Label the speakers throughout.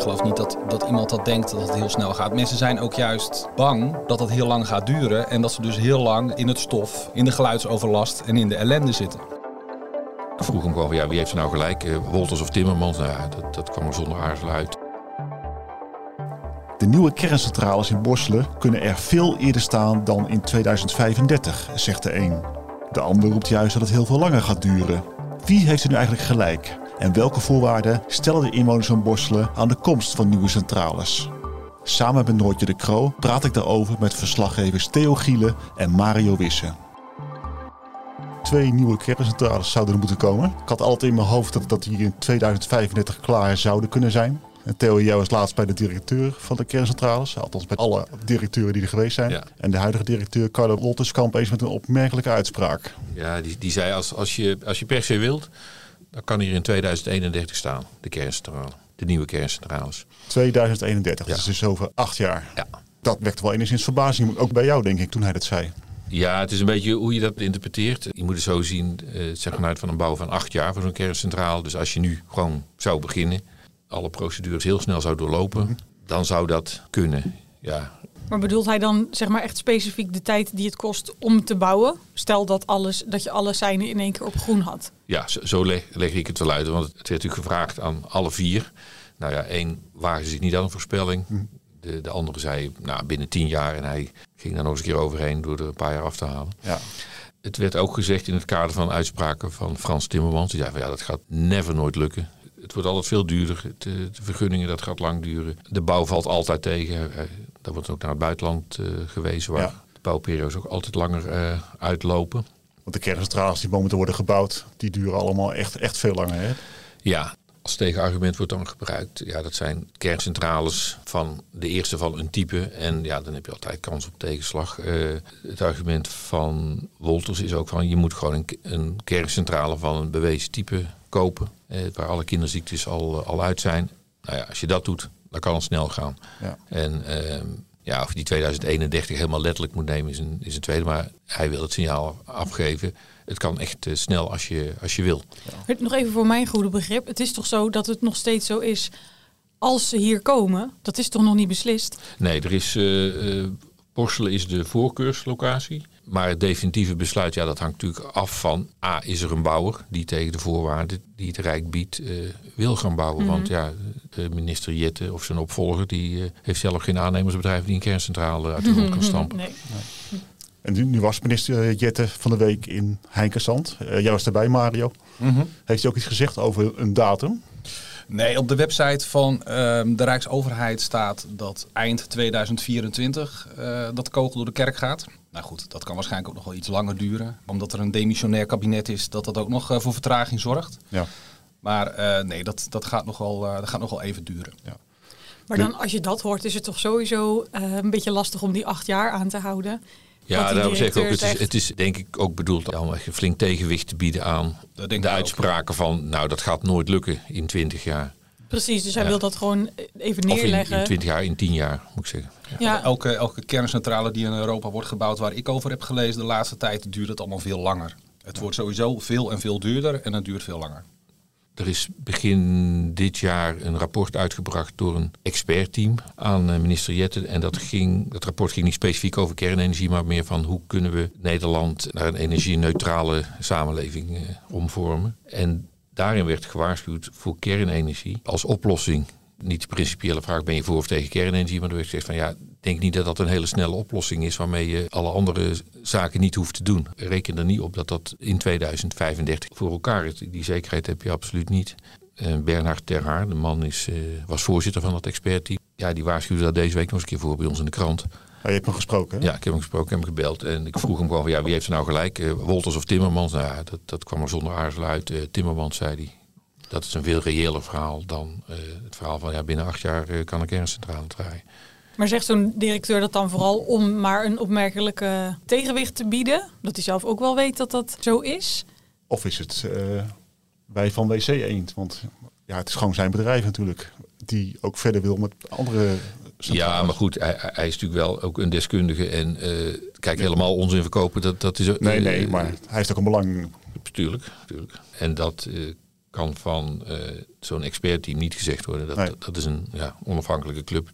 Speaker 1: Ik geloof niet dat, dat iemand dat denkt dat het heel snel gaat. Mensen zijn ook juist bang dat het heel lang gaat duren. En dat ze dus heel lang in het stof, in de geluidsoverlast en in de ellende zitten.
Speaker 2: Ik vroeg hem gewoon, ja, wie heeft er nou gelijk? Uh, Wolters of Timmermans? Nou ja, dat, dat kwam er zonder aarzelen uit.
Speaker 3: De nieuwe kerncentrales in Borselen kunnen er veel eerder staan dan in 2035, zegt de een. De ander roept juist dat het heel veel langer gaat duren. Wie heeft er nu eigenlijk gelijk? En welke voorwaarden stellen de inwoners van Borselen aan de komst van nieuwe centrales? Samen met Noortje de Kroo praat ik daarover met verslaggevers Theo Gielen en Mario Wisse. Twee nieuwe kerncentrales zouden er moeten komen. Ik had altijd in mijn hoofd dat, dat die in 2035 klaar zouden kunnen zijn. En Theo, jij was laatst bij de directeur van de kerncentrales. Althans bij alle directeuren die er geweest zijn.
Speaker 2: Ja.
Speaker 3: En de huidige directeur, Carlo Wolters, kwam opeens met een opmerkelijke uitspraak.
Speaker 2: Ja, die, die zei als, als, je, als je per se wilt, dan kan hier in 2031 staan, de kerncentrale. De nieuwe kerncentrales.
Speaker 3: 2031,
Speaker 2: Ja.
Speaker 3: dat is dus over acht jaar.
Speaker 2: Ja.
Speaker 3: Dat wekt wel enigszins verbazing. Ook bij jou, denk ik, toen hij dat zei.
Speaker 2: Ja, het is een beetje hoe je dat interpreteert. Je moet het zo zien, eh, het zeg maar uit van een bouw van acht jaar voor zo'n kerncentrale. Dus als je nu gewoon zou beginnen, alle procedures heel snel zou doorlopen, dan zou dat kunnen. Ja,
Speaker 4: Maar bedoelt hij dan zeg maar echt specifiek de tijd die het kost om te bouwen? Stel dat, alles, dat je alle seinen in één keer op groen had.
Speaker 2: Ja, zo, zo leg, leg ik het wel uit. Want het werd natuurlijk gevraagd aan alle vier. Nou ja, één waagde zich niet aan een voorspelling. De, de andere zei, nou, binnen tien jaar. En hij ging daar nog eens een keer overheen door er een paar jaar af te halen.
Speaker 3: Ja.
Speaker 2: Het werd ook gezegd in het kader van uitspraken van Frans Timmermans. Die zei van, ja, dat gaat never nooit lukken. Het wordt altijd veel duurder. Eh, de vergunningen, dat gaat lang duren. De bouw valt altijd tegen. Daar wordt ook naar het buitenland eh, gewezen. Waar
Speaker 3: Ja.
Speaker 2: de bouwperiodes ook altijd langer eh, uitlopen.
Speaker 3: Want de kerncentrales die momenteel worden gebouwd, die duren allemaal echt, echt veel langer. Hè?
Speaker 2: Ja, als tegenargument wordt dan gebruikt. Ja, dat zijn kerncentrales van de eerste van een type. En ja, dan heb je altijd kans op tegenslag. Eh, het argument van Wolters is ook van je moet gewoon een, een kerncentrale van een bewezen type kopen. Waar alle kinderziektes al, al uit zijn. Nou ja, als je dat doet, dan kan het snel gaan.
Speaker 3: Ja.
Speaker 2: En ehm, ja, of je die 2031 helemaal letterlijk moet nemen is een, is een tweede. Maar hij wil het signaal afgeven. Het kan echt eh, snel als je, als je wil.
Speaker 4: Nog even voor mijn goede begrip. Het is toch zo dat het nog steeds zo is als ze hier komen. Dat is toch nog niet beslist?
Speaker 2: Nee, er is, eh eh, Borselen is de voorkeurslocatie. Maar het definitieve besluit, ja, dat hangt natuurlijk af van... A, is er een bouwer die tegen de voorwaarden die het Rijk biedt eh, wil gaan bouwen. Want ja, de minister Jette of zijn opvolger... die eh, heeft zelf geen aannemersbedrijf die een kerncentrale uit de grond kan stampen.
Speaker 4: Nee.
Speaker 3: En nu, nu was minister Jette van de week in Heinkensand. Eh, jij was erbij, Mario. Heeft hij ook iets gezegd over een datum?
Speaker 1: Nee, op de website van ehm, de Rijksoverheid staat dat eind 2024 eh, dat kogel door de kerk gaat. Nou goed, dat kan waarschijnlijk ook nog wel iets langer duren. Omdat er een demissionair kabinet is, dat dat ook nog eh, voor vertraging zorgt.
Speaker 3: Ja.
Speaker 1: Maar eh, nee, dat, dat, gaat nog wel, eh, dat gaat nog wel even duren.
Speaker 4: Maar dan als je dat hoort, is het toch sowieso eh, een beetje lastig om die acht jaar aan te houden.
Speaker 2: Ja, daarom zeg ik ook, het is, het is denk ik ook bedoeld om echt een flink tegenwicht te bieden aan
Speaker 1: Dat denk
Speaker 2: de
Speaker 1: ook,
Speaker 2: uitspraken van... nou, dat gaat nooit lukken in 20 jaar.
Speaker 4: Precies, dus hij
Speaker 2: Ja.
Speaker 4: wil dat gewoon even
Speaker 2: Of in,
Speaker 4: neerleggen.
Speaker 2: in 20 jaar, in 10 jaar, moet ik zeggen. Ja.
Speaker 4: ja,
Speaker 1: Elke, elke kerncentrale die in Europa wordt gebouwd, waar ik over heb gelezen, de laatste tijd duurt het allemaal veel langer. Het wordt sowieso veel en veel duurder en het duurt veel langer.
Speaker 2: Er is begin dit jaar een rapport uitgebracht door een expertteam aan eh, minister Jette. En dat, ging, dat rapport ging niet specifiek over kernenergie, maar meer van hoe kunnen we Nederland naar een energie-neutrale samenleving eh, omvormen. En daarin werd gewaarschuwd voor kernenergie als oplossing. Niet de principiële vraag, ben je voor of tegen kernenergie? Maar er werd gezegd van ja, ik denk niet dat dat een hele snelle oplossing is waarmee je alle andere zaken niet hoeft te doen. Reken er niet op dat dat in 2035 voor elkaar is. Die zekerheid heb je absoluut niet. Eh, Bernhard Terhaar, de man is, eh, was voorzitter van dat expertteam. Ja, die waarschuwde daar deze week nog eens een keer voor bij ons in de krant.
Speaker 3: Oh, je hebt hem gesproken, hè?
Speaker 2: Ja, ik heb hem gesproken, ik heb hem gebeld. En ik vroeg hem gewoon van, ja, wie heeft er nou gelijk? Eh, Wolters of Timmermans? Nou ja, dat, dat kwam er zonder aarzelen uit. Timmermans, zei hij. Dat is een veel reëler verhaal dan eh, het verhaal van ja, binnen acht jaar eh, kan een kerncentrale draaien.
Speaker 4: Maar zegt zo'n directeur dat dan vooral om maar een opmerkelijke tegenwicht te bieden? Dat hij zelf ook wel weet dat dat zo is?
Speaker 3: Of is het eh, wij van WC Eend? Want ja, het is gewoon zijn bedrijf natuurlijk. Die ook verder wil met andere centrales.
Speaker 2: Ja, maar goed, hij, hij is natuurlijk wel ook een deskundige. En eh, kijk, helemaal onzin verkopen, dat, dat is... ook-
Speaker 3: Nee, nee, maar hij heeft ook een belang.
Speaker 2: Tuurlijk, tuurlijk. En dat eh, kan van eh, zo'n expertteam niet gezegd worden. Dat,
Speaker 3: Nee.
Speaker 2: dat is een ja, onafhankelijke club.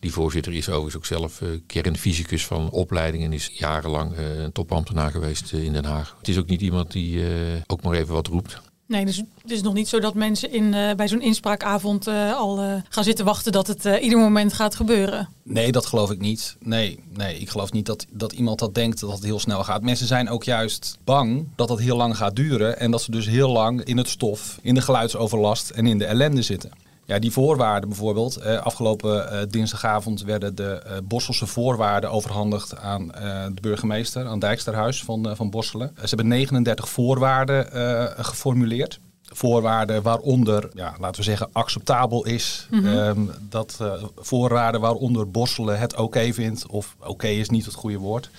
Speaker 2: Die voorzitter is overigens ook zelf eh, kernfysicus van opleiding en is jarenlang eh, een topambtenaar geweest in Den Haag. Het is ook niet iemand die eh, ook maar even wat roept.
Speaker 4: Nee, dus het is nog niet zo dat mensen in, eh, bij zo'n inspraakavond eh, al eh, gaan zitten wachten dat het ieder moment gaat gebeuren.
Speaker 1: Nee, dat geloof ik niet. Nee, nee ik geloof niet dat, dat iemand dat denkt dat het heel snel gaat. Mensen zijn ook juist bang dat het heel lang gaat duren. En dat ze dus heel lang in het stof, in de geluidsoverlast en in de ellende zitten. Ja, die voorwaarden bijvoorbeeld. Eh, afgelopen eh, dinsdagavond werden de eh, Bosselse voorwaarden overhandigd aan eh, de burgemeester, aan Dijksterhuis van, van Bosselen. Ze hebben 39 voorwaarden eh, geformuleerd voorwaarden waaronder, ja, laten we zeggen, acceptabel is. Ehm, dat eh, voorwaarden waaronder Bosselen het oké vindt, of oké is niet het goede woord.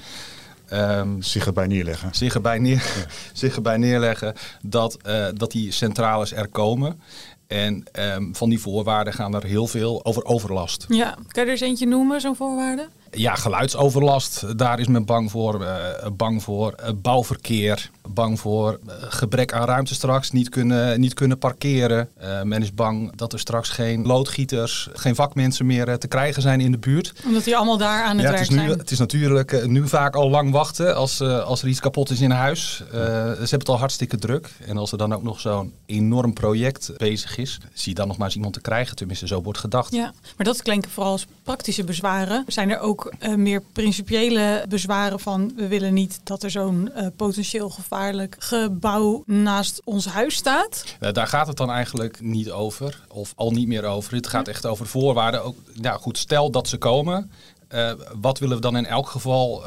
Speaker 1: Ehm,
Speaker 3: Zich erbij neerleggen.
Speaker 1: zich, erbij neer, zich erbij neerleggen dat, eh, dat die centrales er komen. En ehm, van die voorwaarden gaan er heel veel over overlast.
Speaker 4: Ja, kan je er eens eentje noemen, zo'n voorwaarde?
Speaker 1: Ja, geluidsoverlast, daar is men bang voor. eh, bang voor eh, bouwverkeer, bang voor eh, gebrek aan ruimte straks, niet kunnen, niet kunnen parkeren. Men is bang dat er straks geen loodgieters, geen vakmensen meer te krijgen zijn in de buurt.
Speaker 4: Omdat die allemaal daar aan het
Speaker 1: Ja,
Speaker 4: werk
Speaker 1: het, is nu,
Speaker 4: zijn.
Speaker 1: het is natuurlijk nu vaak al lang wachten als, als er iets kapot is in huis. Ze hebben het al hartstikke druk. En als er dan ook nog zo'n enorm project bezig is, zie je dan nog maar eens iemand te krijgen. Tenminste, zo wordt gedacht.
Speaker 4: Ja, maar dat klinken vooral als praktische bezwaren. Zijn er ook eh, meer principiële bezwaren van we willen niet dat er zo'n eh, potentieel gevaarlijk gebouw naast ons huis staat?
Speaker 1: Daar gaat het dan eigenlijk niet over, of al niet meer over. Het gaat echt over voorwaarden. Ook, ja, goed, stel dat ze komen. eh, wat willen we dan in elk geval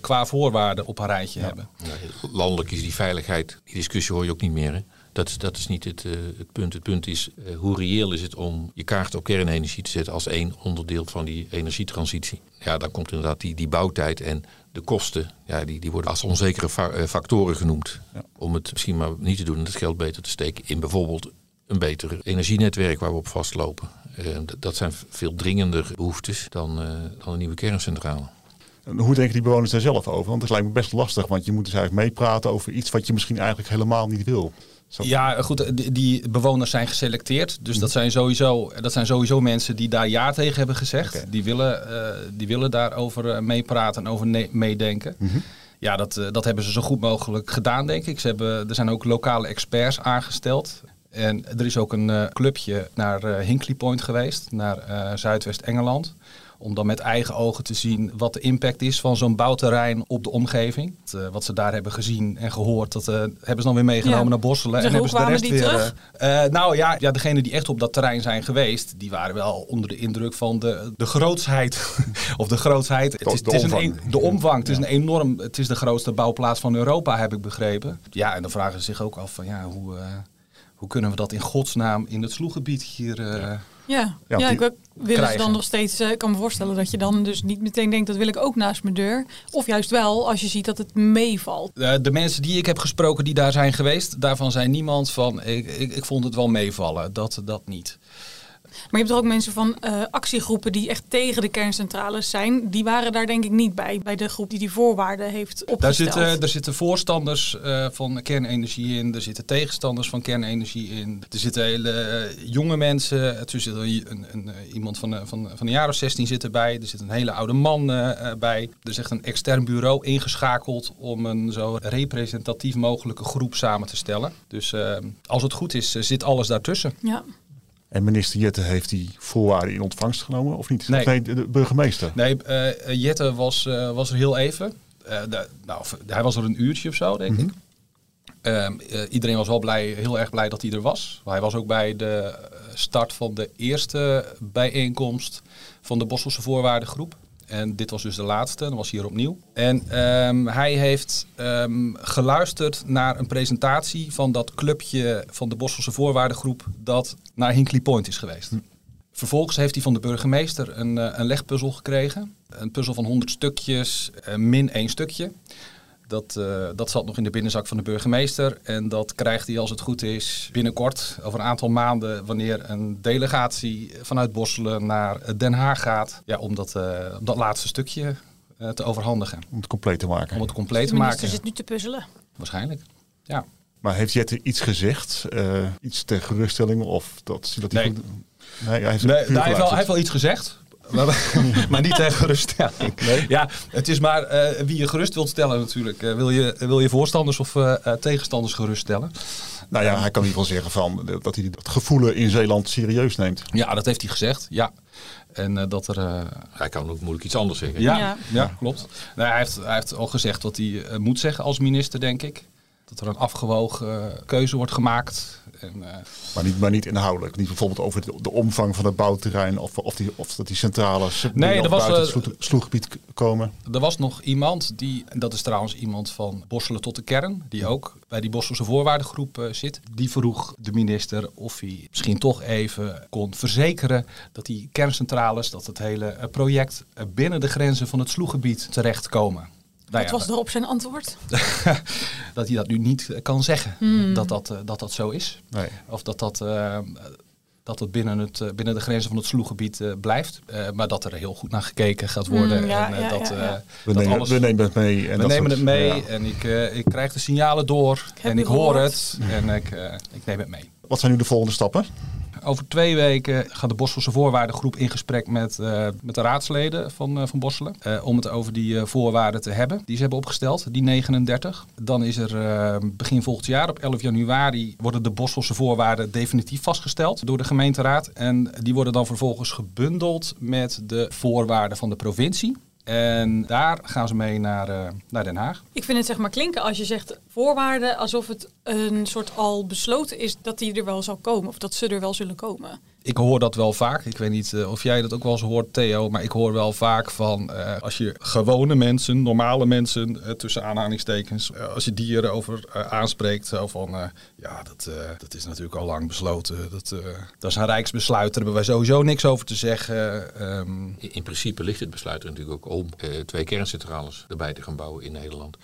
Speaker 1: qua voorwaarden op een rijtje hebben?
Speaker 2: Ja, landelijk is die veiligheid, die discussie hoor je ook niet meer. Hè? Dat, is, dat is niet het, eh, het punt. Het punt is eh, hoe reëel is het om je kaart op kernenergie te zetten als één onderdeel van die energietransitie. Ja, dan komt inderdaad die, die bouwtijd en de kosten, ja, die, die worden als onzekere fa- eh, factoren genoemd. Om het misschien maar niet te doen en het geld beter te steken in bijvoorbeeld een beter energienetwerk waar we op vastlopen. Dat zijn veel dringender behoeftes dan, dan een nieuwe kerncentrale.
Speaker 3: En Hoe denken die bewoners daar zelf over? Want het lijkt me best lastig, want je moet dus eigenlijk meepraten over iets wat je misschien eigenlijk helemaal niet wil. Zo-
Speaker 1: Ja, goed, die, die bewoners zijn geselecteerd. Dus dat, zijn sowieso, dat zijn sowieso mensen die daar ja tegen hebben gezegd. Die, willen, eh, die willen daarover eh, meepraten en over meedenken. Ja, dat, eh, dat hebben ze zo goed mogelijk gedaan, denk ik. Ze hebben, er zijn ook lokale experts aangesteld. En er is ook een clubje naar Hinkley Point geweest, naar Zuidwest-Engeland. Om dan met eigen ogen te zien wat de impact is van zo'n bouwterrein op de omgeving. Het, eh, wat ze daar hebben gezien en gehoord, dat eh, hebben ze dan weer meegenomen
Speaker 4: Ja.
Speaker 1: naar Borselen.
Speaker 4: Zeg,
Speaker 1: en hebben ze de rest weer. eh, nou ja, ja, degenen die echt op dat terrein zijn geweest, die waren wel onder de indruk van de, de grootsheid. of de grootsheid. Het is,
Speaker 3: De
Speaker 1: het is een,
Speaker 3: omvang.
Speaker 1: een- de omvang. Het is een enorm. Het is de grootste bouwplaats van Europa, heb ik begrepen. Ja, en dan vragen ze zich ook af van ja, hoe. eh, hoe kunnen we dat in godsnaam in het sloeggebied hier... eh,
Speaker 4: Ja, ja,
Speaker 3: Ja,
Speaker 4: ik wil- ze dan nog steeds, eh, ik kan me voorstellen dat je dan dus niet meteen denkt dat wil ik ook naast mijn deur. Of juist wel als je ziet dat het meevalt.
Speaker 1: Eh, de mensen die ik heb gesproken die daar zijn geweest, daarvan zei niemand van ik, ik, ik vond het wel meevallen. Dat, dat niet.
Speaker 4: Maar je hebt er ook mensen van eh, actiegroepen die echt tegen de kerncentrales zijn. Die waren daar denk ik niet bij, bij de groep die die voorwaarden heeft
Speaker 1: Daar
Speaker 4: opgesteld.
Speaker 1: zitten, daar zitten voorstanders eh, van kernenergie in, er zitten tegenstanders van kernenergie in. Er zitten hele eh, jonge mensen, er zit een, een, een, iemand van, van, van een jaar of 16 zit erbij, er zit een hele oude man bij. Er is echt een extern bureau ingeschakeld om een zo representatief mogelijke groep samen te stellen. Dus als het goed is, zit alles daartussen.
Speaker 4: Ja.
Speaker 3: En minister Jette heeft die voorwaarden in ontvangst genomen, of niet?
Speaker 1: Nee.
Speaker 3: De, burgemeester.
Speaker 1: Nee, eh, Jette was, eh, was er heel even. Eh, de- nou, hij was er een uurtje of zo, denk ik. Ehm, eh, iedereen was wel blij, heel erg blij dat hij er was. Hij was ook bij de start van de eerste bijeenkomst van de Bosselse voorwaardengroep. En dit was dus de laatste, dan was hij hier opnieuw. En ehm, hij heeft ehm, geluisterd naar een presentatie van dat clubje van de Bosselse voorwaardengroep dat naar Hinkley Point is geweest. Vervolgens heeft hij van de burgemeester een, eh, een legpuzzel gekregen. Een puzzel van 100 stukjes, eh, min één stukje. Dat, eh, dat zat nog in de binnenzak van de burgemeester. En dat krijgt hij, als het goed is, binnenkort, over een aantal maanden, wanneer een delegatie vanuit Bosselen naar Den Haag gaat. Ja, om dat, eh, dat laatste stukje eh, te overhandigen.
Speaker 3: Om het compleet te maken.
Speaker 1: Om het compleet
Speaker 4: De
Speaker 1: te
Speaker 4: minister
Speaker 1: maken.
Speaker 4: zit nu te puzzelen.
Speaker 1: Waarschijnlijk. Ja.
Speaker 3: Maar heeft Jette iets gezegd? Eh, iets ter geruststelling? Of dat, dat hij
Speaker 1: Nee.
Speaker 3: goed- Nee, hij heeft,
Speaker 1: Nee, nou, hij, heeft wel, hij heeft wel iets gezegd. Maar, maar niet tegen geruststelling. Ja, het is maar eh, wie je gerust wilt stellen natuurlijk. Eh, wil, je, wil je voorstanders of eh, eh, tegenstanders geruststellen?
Speaker 3: Nou ja, hij kan in ieder geval zeggen van, dat hij het gevoelen in Zeeland serieus neemt.
Speaker 1: Ja, dat heeft hij gezegd. Ja. En eh, dat er. eh,
Speaker 2: Hij kan ook moeilijk iets anders zeggen.
Speaker 1: ja,
Speaker 4: Ja.
Speaker 1: ja. klopt. Nou, hij, heeft, hij heeft al gezegd wat hij moet zeggen als minister, denk ik. Dat er een afgewogen eh, keuze wordt gemaakt. En, eh,
Speaker 3: Maar niet, maar niet inhoudelijk. Niet bijvoorbeeld over de, de omvang van het bouwterrein. Of, of, die, of dat die centrales
Speaker 1: Nee, er was,
Speaker 3: buiten het
Speaker 1: eh,
Speaker 3: sloeg- sloeggebied komen.
Speaker 1: Er was nog iemand, die, en dat is trouwens iemand van Bosselen tot de kern, die ook bij die Bosselse voorwaardengroep zit. Die vroeg de minister of hij misschien toch even kon verzekeren dat die kerncentrales, dat het hele project binnen de grenzen van het sloeggebied terechtkomen. Nou
Speaker 4: Wat
Speaker 1: ja,
Speaker 4: was erop zijn antwoord?
Speaker 1: dat hij dat nu niet eh, kan zeggen, dat, dat, eh, dat dat zo is.
Speaker 3: Nee.
Speaker 1: Of dat dat, eh, dat het binnen, het binnen de grenzen van het sloeggebied eh, blijft. Eh, maar dat er heel goed naar gekeken gaat worden.
Speaker 4: Ja,
Speaker 1: en
Speaker 4: ja,
Speaker 1: dat, eh.
Speaker 3: We,
Speaker 1: dat
Speaker 3: nemen,
Speaker 1: alles-
Speaker 3: we nemen het mee. En
Speaker 1: we
Speaker 3: dat
Speaker 1: nemen
Speaker 3: soort-
Speaker 1: het mee
Speaker 3: ja.
Speaker 1: en ik, eh, ik krijg de signalen door en ik hoor het en ik, eh, ik neem het mee.
Speaker 3: Wat zijn nu de volgende stappen?
Speaker 1: Over twee weken gaat de Bosselse voorwaardengroep in gesprek met, eh, met de raadsleden van, eh, van Bosselen. eh, om het over die voorwaarden te hebben die ze hebben opgesteld, die 39. Dan is er begin volgend jaar, op 11 januari, worden de Bosselse voorwaarden definitief vastgesteld door de gemeenteraad. En die worden dan vervolgens gebundeld met de voorwaarden van de provincie. En daar gaan ze mee naar, eh, naar Den Haag.
Speaker 4: Ik vind het zeg maar klinken als je zegt voorwaarden alsof het een soort al besloten is dat die er wel zal komen. Of dat ze er wel zullen komen.
Speaker 1: Ik hoor dat wel vaak. Ik weet niet eh, of jij dat ook wel eens hoort, Theo. Maar ik hoor wel vaak van eh, als je gewone mensen, normale mensen, eh, tussen aanhalingstekens, als je die erover eh, aanspreekt. Zo van ja, dat, dat is natuurlijk al lang besloten. Dat, dat is een rijksbesluit. Daar hebben wij sowieso niks over te zeggen. Ehm,
Speaker 2: In in principe ligt het besluit er natuurlijk ook om twee kerncentrales erbij te gaan bouwen in Nederland.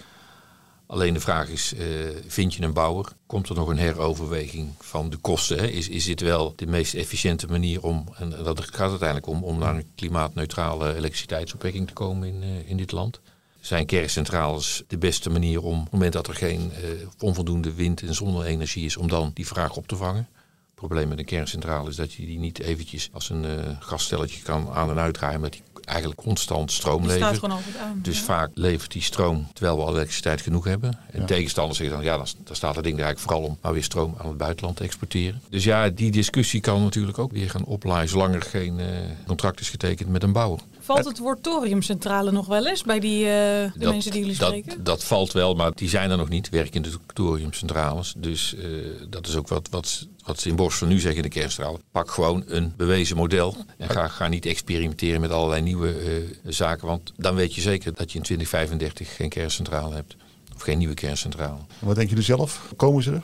Speaker 2: Alleen de vraag is, eh, vind je een bouwer? Komt er nog een heroverweging van de kosten? Hè? Is, is dit wel de meest efficiënte manier om, en dat gaat uiteindelijk om, om naar een klimaatneutrale elektriciteitsopwekking te komen in, eh, in dit land? Zijn kerncentrales de beste manier om, op het moment dat er geen eh, onvoldoende wind- en zonne-energie is, om dan die vraag op te vangen? Het probleem met een kerncentrale is dat je die niet eventjes als een eh gasstelletje kan aan- en uitdraaien, maar die eigenlijk constant stroom
Speaker 4: Die staat
Speaker 2: levert.
Speaker 4: gewoon altijd aan.
Speaker 2: Dus
Speaker 4: Ja.
Speaker 2: vaak levert die stroom terwijl we al elektriciteit genoeg hebben. En tegenstanders zeggen dan, ja, dan, dan staat het ding er eigenlijk vooral om maar weer stroom aan het buitenland te exporteren. Dus ja, die discussie kan natuurlijk ook weer gaan oplaaien zolang er geen eh, contract is getekend met een bouwer.
Speaker 4: Valt het woord thoriumcentrale nog wel eens bij die eh, de mensen die jullie
Speaker 2: dat,
Speaker 4: spreken?
Speaker 2: dat valt wel, maar die zijn er nog niet, werken in de thoriumcentrales. Dus eh, dat is ook wat, wat, wat ze in Borselen nu zeggen in de kerncentrale. Pak gewoon een bewezen model en ga, ga niet experimenteren met allerlei nieuwe eh, zaken. Want dan weet je zeker dat je in 2035 geen kerncentrale hebt. Of geen nieuwe kerncentrale.
Speaker 3: Wat denken jullie zelf? Komen ze er?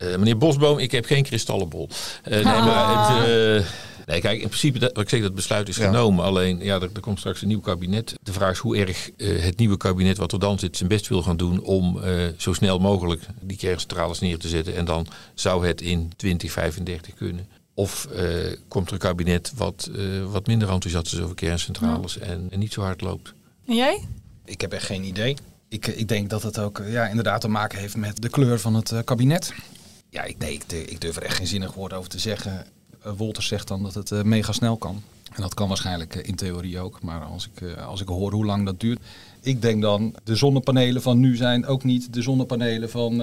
Speaker 2: Eh, meneer Bosboom, ik heb geen kristallenbol. Eh, nee,
Speaker 4: Ah.
Speaker 2: maar het, eh, nee, kijk, in principe, dat, wat ik zeg, dat besluit is
Speaker 3: Ja.
Speaker 2: genomen. Alleen, ja, er, er komt straks een nieuw kabinet. De vraag is hoe erg eh, het nieuwe kabinet wat er dan zit zijn best wil gaan doen om eh, zo snel mogelijk die kerncentrales neer te zetten. En dan zou het in 2035 kunnen. Of eh, komt er een kabinet wat, eh, wat minder enthousiast is over kerncentrales en, en niet zo hard loopt.
Speaker 4: En jij?
Speaker 1: ik heb echt geen idee. Ik, ik denk dat het ook ja, inderdaad te maken heeft met de kleur van het kabinet. Ja, ik, nee, ik, ik durf er echt geen zinnig woord over te zeggen. Eh, Wolters zegt dan dat het eh, mega snel kan. En dat kan waarschijnlijk eh, in theorie ook. Maar als ik, als ik hoor hoe lang dat duurt. Ik denk dan, de zonnepanelen van nu zijn ook niet de zonnepanelen van,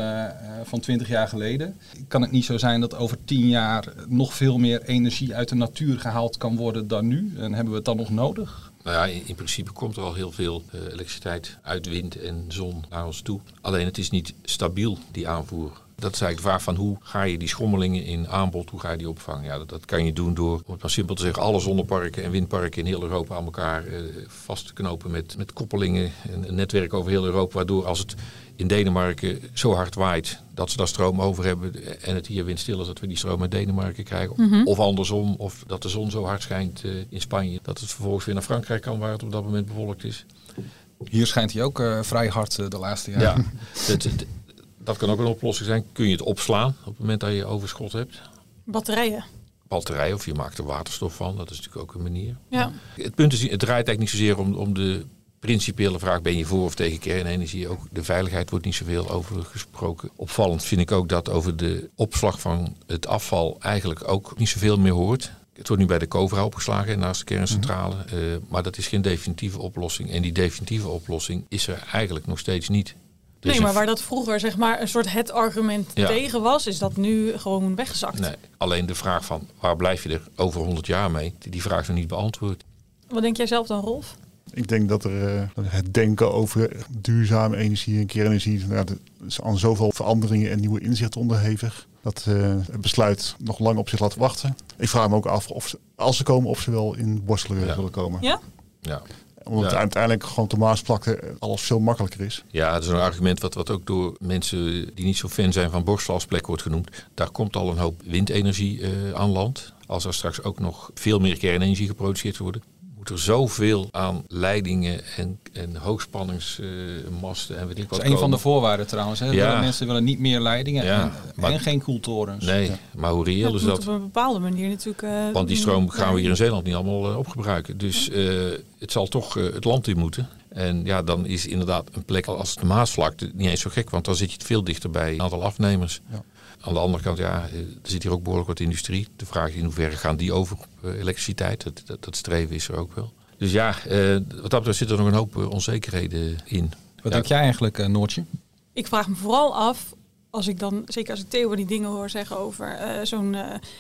Speaker 1: van 20 jaar geleden. Kan het niet zo zijn dat over 10 jaar nog veel meer energie uit de natuur gehaald kan worden dan nu? En hebben we het dan nog nodig?
Speaker 2: Nou ja, in, in principe komt er al heel veel elektriciteit uit wind en zon naar ons toe. Alleen het is niet stabiel, die aanvoer Dat is eigenlijk de vraag van hoe ga je die schommelingen in aanbod, hoe ga je die opvangen? Ja, dat, dat kan je doen door, om het maar simpel te zeggen, alle zonneparken en windparken in heel Europa aan elkaar eh, vast te knopen met, met koppelingen. Een, een netwerk over heel Europa, waardoor als het in Denemarken zo hard waait dat ze daar stroom over hebben en het hier windstil is dat we die stroom uit Denemarken krijgen. Of andersom, of dat de zon zo hard schijnt eh, in Spanje dat het vervolgens weer naar Frankrijk kan waar het op dat moment bewolkt is.
Speaker 1: Hier schijnt hij ook eh, vrij hard eh, de laatste jaren.
Speaker 2: Ja, het- het- dat kan ook een oplossing zijn. Kun je het opslaan op het moment dat je overschot hebt?
Speaker 4: Batterijen.
Speaker 2: Batterij of je maakt er waterstof van. Dat is natuurlijk ook een manier.
Speaker 4: Ja.
Speaker 2: Het punt is, het draait eigenlijk niet zozeer om, om de principiële vraag: ben je voor of tegen kernenergie? Ook de veiligheid wordt niet zoveel over gesproken. Opvallend vind ik ook dat over de opslag van het afval eigenlijk ook niet zoveel meer hoort. Het wordt nu bij de Covra opgeslagen naast de kerncentrale. eh, maar dat is geen definitieve oplossing. En die definitieve oplossing is er eigenlijk nog steeds niet. Is
Speaker 4: Nee, maar waar dat vroeger zeg maar een soort het argument
Speaker 2: Ja.
Speaker 4: tegen was, is dat nu gewoon weggezakt.
Speaker 2: Nee, alleen de vraag van waar blijf je er over 100 jaar mee, die vraag is nog niet beantwoord.
Speaker 4: Wat denk jij zelf dan, Rolf?
Speaker 3: Ik denk dat er eh, het denken over duurzame energie en kernenergie nou, dat is aan zoveel veranderingen en nieuwe inzichten onderhevig. Dat eh, het besluit nog lang op zich laat wachten. Ik vraag me ook af of ze, als ze komen, of ze wel in Borstelen
Speaker 2: Ja.
Speaker 3: willen komen.
Speaker 4: Ja?
Speaker 2: Ja.
Speaker 3: Omdat
Speaker 2: Ja.
Speaker 3: uiteindelijk gewoon de Maasvlakte alles veel makkelijker is.
Speaker 2: Ja, dat is een argument wat, wat ook door mensen die niet zo fan zijn van Borstel als plek wordt genoemd. Daar komt al een hoop windenergie eh, aan land. Als er straks ook nog veel meer kernenergie geproduceerd wordt, moet er zoveel aan leidingen en, en hoogspanningsmasten en weet ik wat
Speaker 1: Dat is een van de voorwaarden trouwens. Hè.
Speaker 2: Ja.
Speaker 1: Mensen willen niet meer leidingen
Speaker 2: Ja,
Speaker 1: en,
Speaker 2: maar-
Speaker 1: en geen koeltorens.
Speaker 2: Nee, maar hoe reëel
Speaker 4: dat
Speaker 2: is dat?
Speaker 4: op een bepaalde manier natuurlijk. eh,
Speaker 2: Want die stroom gaan we hier in Zeeland niet allemaal eh, opgebruiken. Dus eh, het zal toch het land in moeten. En ja, dan is inderdaad een plek als de Maasvlakte niet eens zo gek. Want dan zit je het veel dichter bij een aantal afnemers.
Speaker 3: Ja.
Speaker 2: Aan de andere kant, ja, er zit hier ook behoorlijk wat industrie. De vraag is in hoeverre gaan die over op eh, elektriciteit. Dat, dat, dat streven is er ook wel. Dus ja, eh, wat dat betreft zit er nog een hoop eh, onzekerheden in.
Speaker 1: Wat
Speaker 2: Ja.
Speaker 1: denk jij eigenlijk, eh, Noortje?
Speaker 4: Ik vraag me vooral af, als ik dan, zeker als ik Theo die dingen hoor zeggen over eh, zo'n,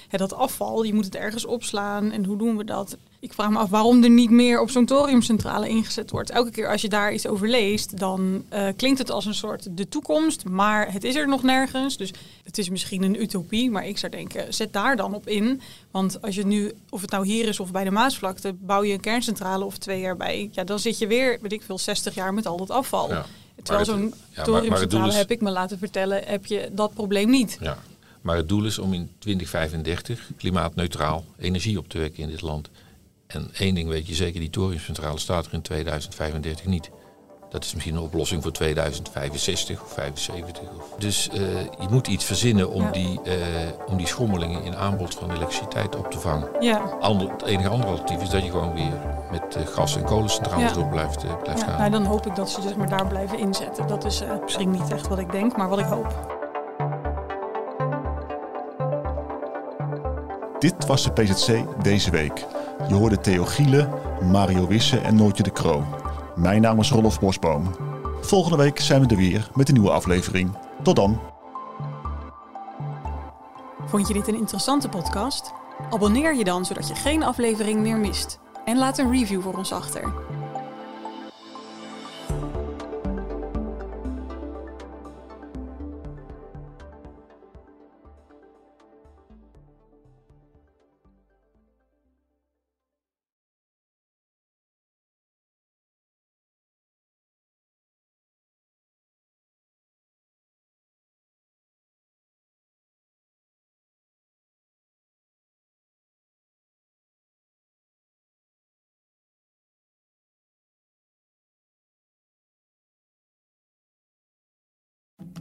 Speaker 4: hè, dat afval, je moet het ergens opslaan en hoe doen we dat? Ik vraag me af waarom er niet meer op zo'n thoriumcentrale ingezet wordt. Elke keer als je daar iets over leest, dan eh, klinkt het als een soort de toekomst, maar het is er nog nergens. Dus het is misschien een utopie, maar ik zou denken, zet daar dan op in. Want als je nu, of het nou hier is of bij de Maasvlakte, bouw je een kerncentrale of twee erbij, ja, dan zit je weer, weet ik veel, 60 jaar met al dat afval.
Speaker 2: Ja.
Speaker 4: Terwijl zo'n
Speaker 2: ja,
Speaker 4: thoriumcentrale
Speaker 2: is-
Speaker 4: heb ik me laten vertellen, heb je dat probleem niet.
Speaker 2: Ja. Maar het doel is om in 2035 klimaatneutraal energie op te wekken in dit land. En één ding weet je zeker, die thoriumcentrale staat er in 2035 niet. Dat is misschien een oplossing voor 2065 of 75. Of. Dus eh, je moet iets verzinnen om,
Speaker 4: Ja.
Speaker 2: die, eh, om die schommelingen in aanbod van elektriciteit op te vangen.
Speaker 4: Ja,
Speaker 2: Ander, het enige andere alternatief is dat je gewoon weer met eh, gas- en kolencentrales
Speaker 4: Ja.
Speaker 2: door blijft, blijft
Speaker 4: ja
Speaker 2: gaan.
Speaker 4: nou, dan hoop ik dat ze zeg maar, daar blijven inzetten. Dat is eh, misschien niet echt wat ik denk, maar wat ik hoop.
Speaker 3: Dit was de PZC deze week. Je hoorde Theo Gielen, Mario Wisse en Noortje de Kroo. Mijn naam is Rolf Bosboom. Volgende week zijn we er weer met een nieuwe aflevering. Tot dan.
Speaker 4: Vond je dit een interessante podcast? Abonneer je dan, zodat je geen aflevering meer mist. En laat een review voor ons achter.